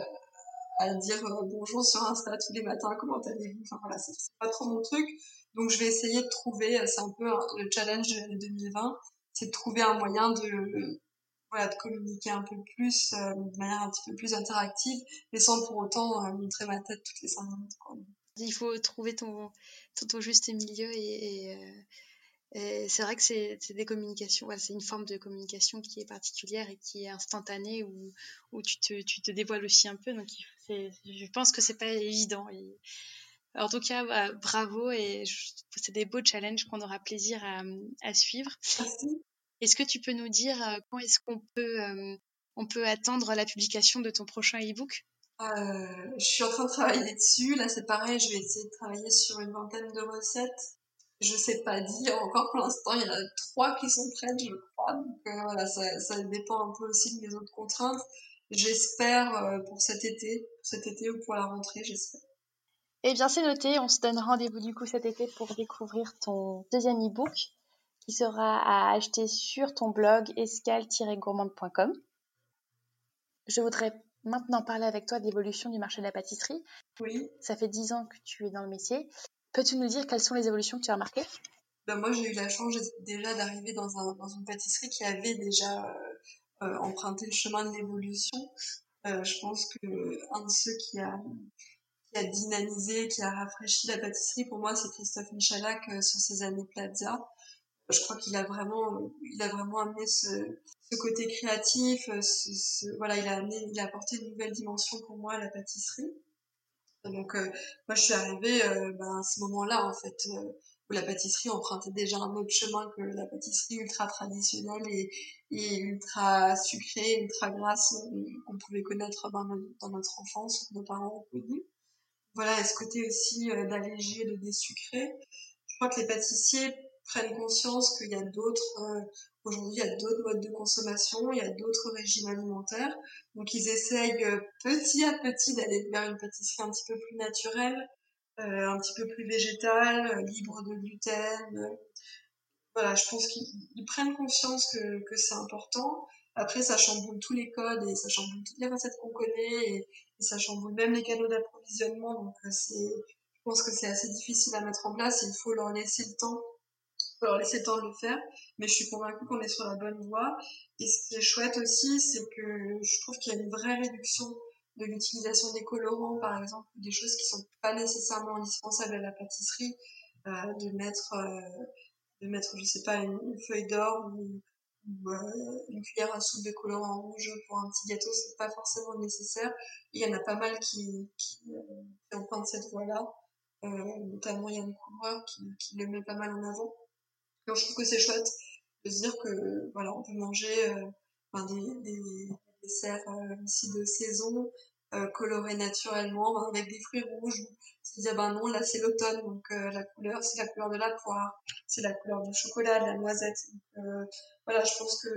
à dire euh, bonjour sur Insta tous les matins comment allez-vous? Enfin voilà c'est pas trop mon truc. Donc je vais essayer de trouver euh, c'est un peu le challenge de 2020 c'est de trouver un moyen de voilà de communiquer un peu plus euh, de manière un petit peu plus interactive mais sans pour autant euh, montrer ma tête toutes les cinq minutes il faut trouver ton juste milieu et, c'est vrai que c'est des communications, ouais, c'est une forme de communication qui est particulière et qui est instantanée où, où tu, te, tu te dévoiles aussi un peu. Donc, je pense que c'est pas évident. Et, en tout cas, bah, bravo et c'est des beaux challenges qu'on aura plaisir à, à suivre. Est-ce que tu peux nous dire euh, quand est-ce qu'on peut, euh, on peut attendre la publication de ton prochain e-book? Euh, Je suis en train de travailler dessus. Là, c'est pareil, je vais essayer de travailler sur une vingtaine de recettes je sais pas dire encore pour l'instant. Il y en a trois qui sont prêtes, je crois. Donc euh, voilà, ça, ça, dépend un peu aussi de mes autres contraintes. J'espère euh, pour cet été, cet été ou pour la rentrée, j'espère. Eh bien, c'est noté. On se donne rendez-vous du coup cet été pour découvrir ton deuxième e-book qui sera à acheter sur ton blog escale-gourmande.com. Je voudrais maintenant parler avec toi de l'évolution du marché de la pâtisserie. Oui. Ça fait dix ans que tu es dans le métier. Peux-tu nous dire quelles sont les évolutions que tu as remarquées? Ben Moi, j'ai eu la chance déjà d'arriver dans, un, dans une pâtisserie qui avait déjà euh, euh, emprunté le chemin de l'évolution. Euh, je pense que un de ceux qui a, qui a dynamisé, qui a rafraîchi la pâtisserie, pour moi, c'est Christophe Michalak sur ses années Plaza. Je crois qu'il a vraiment, il a vraiment amené ce, ce côté créatif. Voilà, il a amené, il a apporté une nouvelle dimension pour moi à la pâtisserie. Donc euh, moi je suis arrivée euh, ben, à ce moment-là en fait euh, où la pâtisserie empruntait déjà un autre chemin que la pâtisserie ultra traditionnelle et, et ultra sucrée, ultra grasse qu'on pouvait connaître dans notre enfance, nos parents ont connu. Voilà, et ce côté aussi d'alléger, de désucrer. Je crois que les pâtissiers prennent conscience qu'il y a d'autres Aujourd'hui, il y a d'autres modes de consommation, il y a d'autres régimes alimentaires. Donc, ils essayent euh, petit à petit d'aller vers une pâtisserie un petit peu plus naturelle, euh, un petit peu plus végétale, euh, libre de gluten. Voilà, je pense qu'ils prennent conscience que, que c'est important. Après, ça chamboule tous les codes et ça chamboule toutes les recettes qu'on connaît et, et, ça chamboule même les canaux d'approvisionnement. Donc, c'est, je pense que c'est assez difficile à mettre en place. Il faut leur laisser le temps faut leur laisser le temps de le faire, mais je suis convaincue qu'on est sur la bonne voie. Et ce qui est chouette aussi, c'est que je trouve qu'il y a une vraie réduction de l'utilisation des colorants, par exemple, des choses qui sont pas nécessairement indispensables à la pâtisserie, euh, de mettre, euh, de mettre, je sais pas, une, feuille d'or ou, euh, une cuillère à soupe de colorant rouge pour un petit gâteau, c'est pas forcément nécessaire. Il y en a pas mal qui, qui, empruntent cette voie-là, notamment Yann Coureur qui, qui le met pas mal en avant. Donc, je trouve que c'est chouette de se dire que voilà, on peut manger euh, des, des, desserts euh, ici de saison, euh, colorés naturellement, ben, avec des fruits rouges. Se dire, ben non, là c'est l'automne, donc euh, la couleur, c'est la couleur de la poire, c'est la couleur du chocolat, de la noisette. Donc, euh, voilà, je pense que,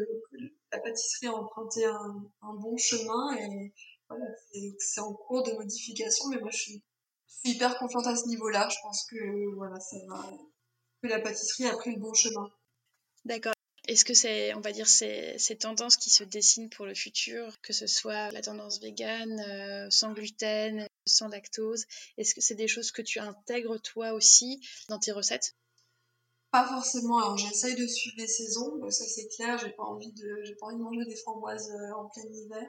la pâtisserie a emprunté un, un bon chemin et voilà, c'est en cours de modification, mais moi je suis, je suis hyper confiante à ce niveau-là. Je pense que voilà, ça va la pâtisserie a pris le bon chemin. D'accord. Est-ce que c'est, on va dire, ces, ces, tendances qui se dessinent pour le futur, que ce soit la tendance végane, euh, sans gluten, sans lactose, est-ce que c'est des choses que tu intègres toi aussi dans tes recettes? Pas forcément. Alors j'essaye de suivre les saisons, ça c'est clair. J'ai pas envie de, j'ai pas envie de manger des framboises euh, en plein hiver,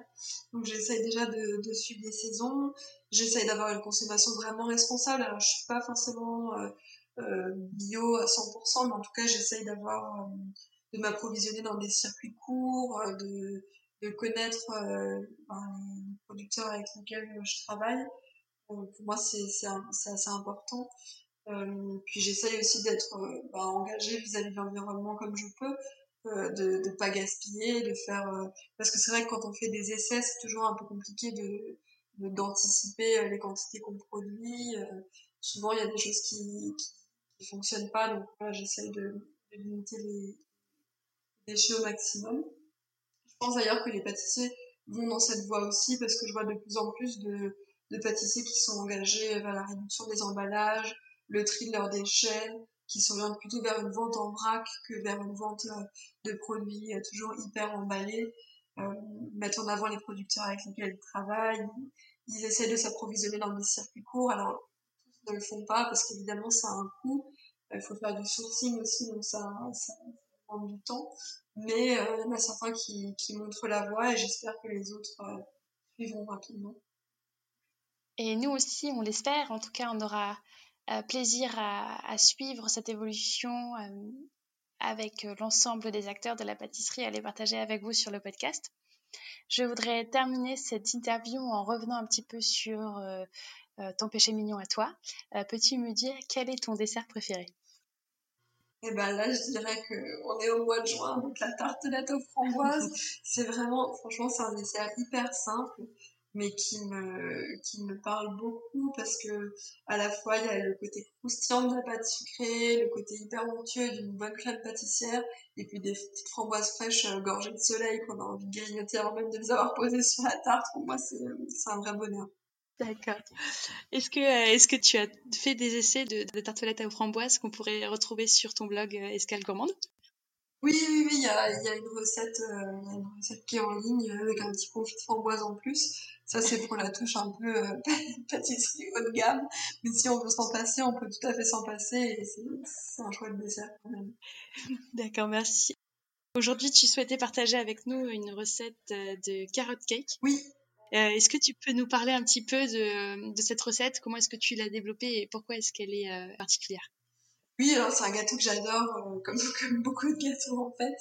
donc j'essaye déjà de, de, suivre les saisons. J'essaye d'avoir une consommation vraiment responsable. Alors je suis pas forcément euh, bio à 100%, mais en tout cas, j'essaye d'avoir, euh, de m'approvisionner dans des circuits courts, euh, de, de connaître ben, les producteurs avec lesquels je travaille. pour moi, c'est, assez important. Euh, puis j'essaye aussi d'être euh, ben, engagée vis-à-vis de l'environnement comme je peux, euh, de ne pas gaspiller, de faire... parce que c'est vrai que quand on fait des essais, c'est toujours un peu compliqué de d'anticiper les quantités qu'on produit. souvent, il y a des choses qui, qui qui fonctionne pas. Donc là, j'essaye de, limiter les déchets au maximum. Je pense d'ailleurs que les pâtissiers vont dans cette voie aussi parce que je vois de plus en plus de, pâtissiers qui sont engagés vers la réduction des emballages, le tri de leurs déchets, qui s'orientent plutôt vers une vente en vrac que vers une vente euh, de produits euh, toujours hyper emballés, euh, mettre en avant les producteurs avec lesquels ils travaillent. Ils essaient de s'approvisionner dans des circuits courts. Alors, ne le font pas parce qu'évidemment ça a un coût. Il faut faire du sourcing aussi, donc ça, ça prend du temps. Mais euh, il y en a certains qui, montrent la voie et j'espère que les autres euh, suivront rapidement. Et nous aussi, on l'espère. En tout cas, on aura euh, plaisir à, suivre cette évolution avec l'ensemble des acteurs de la pâtisserie, à les partager avec vous sur le podcast. Je voudrais terminer cette interview en revenant un petit peu sur ton péché mignon à toi. Euh, peux-tu me dire quel est ton dessert préféré? Et eh ben là, je dirais que on est au mois de juin, donc la tartelette aux framboises, c'est vraiment, franchement, c'est un dessert hyper simple, mais qui me, qui me parle beaucoup parce que à la fois il y a le côté croustillant de la pâte sucrée, le côté hyper onctueux d'une bonne crème pâtissière, et puis des petites framboises fraîches euh, gorgées de soleil qu'on a envie de grignoter avant même de les avoir posées sur la tarte. Pour moi, c'est un vrai bonheur. D'accord. Est-ce que, euh, est-ce que tu as fait des essais de, de tartelettes aux framboises qu'on pourrait retrouver sur ton blog euh, Escale Gourmande? Oui, oui, oui, il y a, y a, une recette, euh, une recette qui est en ligne avec un petit confit de framboise en plus. Ça, c'est pour la touche un peu euh, pâtisserie haut de gamme. Mais si on veut s'en passer, on peut tout à fait s'en passer et c'est un chouette dessert quand même. D'accord, merci. Aujourd'hui, tu souhaitais partager avec nous une recette de carrot cake? Oui. Euh, est-ce que tu peux nous parler un petit peu de, cette recette? Comment est-ce que tu l'as développée et pourquoi est-ce qu'elle est, euh, particulière? Oui, alors c'est un gâteau que j'adore, euh, comme, beaucoup de gâteaux en fait.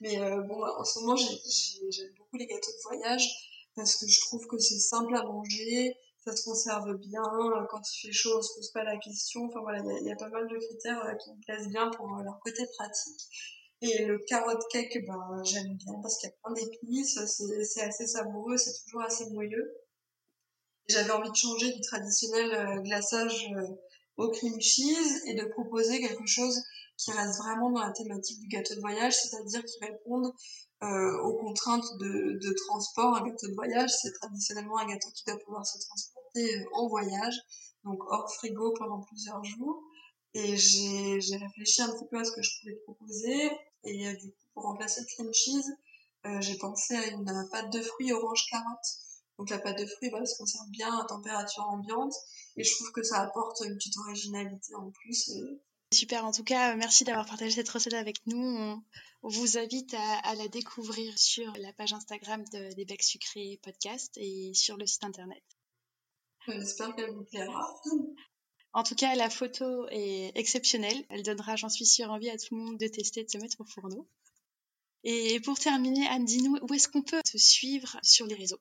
Mais bon, en ce moment, j'aime beaucoup les gâteaux de voyage parce que je trouve que c'est simple à manger, ça se conserve bien, quand il fait chaud, on se pose pas la question. Enfin voilà, il y, a, pas mal de critères qui me plaisent bien pour leur côté pratique. Et le carotte cake, ben, j'aime bien parce qu'il y a plein d'épices, c'est assez savoureux, c'est toujours assez moelleux. J'avais envie de changer du traditionnel glaçage au cream cheese et de proposer quelque chose qui reste vraiment dans la thématique du gâteau de voyage, c'est-à-dire qui réponde euh, aux contraintes de, transport. Un gâteau de voyage, c'est traditionnellement un gâteau qui doit pouvoir se transporter euh, en voyage, donc hors frigo pendant plusieurs jours. Et j'ai réfléchi un petit peu à ce que je pouvais proposer. Et euh, du coup, pour remplacer le cream cheese, euh, j'ai pensé à une pâte de fruits orange carotte. Donc la pâte de fruits, bah, elle se conserve bien à température ambiante et je trouve que ça apporte une petite originalité en plus. Super, en tout cas, merci d'avoir partagé cette recette avec nous. On, vous invite à, la découvrir sur la page Instagram de, des Becs Sucrés Podcast et sur le site internet. J'espère qu'elle vous plaira. En tout cas, la photo est exceptionnelle. Elle donnera, j'en suis sûre, envie à tout le monde de tester, de se mettre au fourneau. Et pour terminer, Anne, dis-nous où est-ce qu'on peut te suivre sur les réseaux?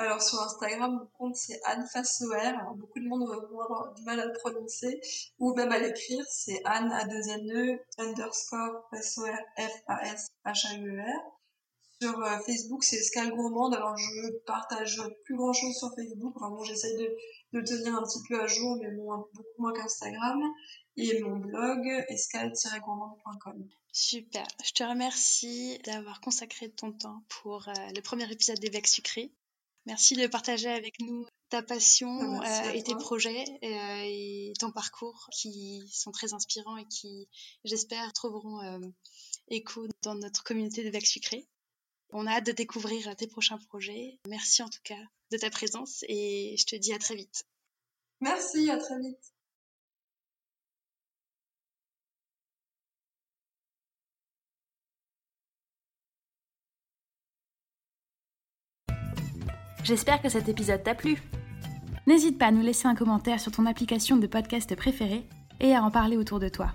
Alors sur Instagram, mon compte c'est Anne Fassoer. Beaucoup de monde vont avoir du mal à le prononcer ou même à l'écrire. C'est Anne a 2 N E underscore Fassoer F A S H A U E R. Sur euh, Facebook, c'est Escale Gourmande. Alors je partage plus grand chose sur Facebook. Vraiment, j'essaye de, de tenir un petit peu à jour, mais bon, beaucoup moins qu'Instagram. Et mon blog, escale-gourmande.com. Super. Je te remercie d'avoir consacré ton temps pour euh, le premier épisode des Becs Sucrés. Merci de partager avec nous ta passion ah, euh, et tes projets euh, et ton parcours qui sont très inspirants et qui, j'espère, trouveront écho dans notre communauté de Sucré. On a hâte de découvrir tes prochains projets. Merci en tout cas de ta présence et je te dis à très vite. Merci, à très vite. J'espère que cet épisode t'a plu. N'hésite pas à nous laisser un commentaire sur ton application de podcast préférée et à en parler autour de toi.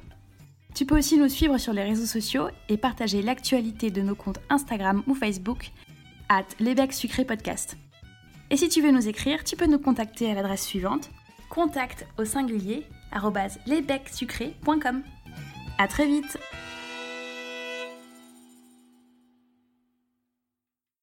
Tu peux aussi nous suivre sur les réseaux sociaux et partager l'actualité de nos comptes Instagram ou Facebook at Sucré Podcast. Et si tu veux nous écrire, tu peux nous contacter à l'adresse suivante contact au singulier lesbecsucré.com. À très vite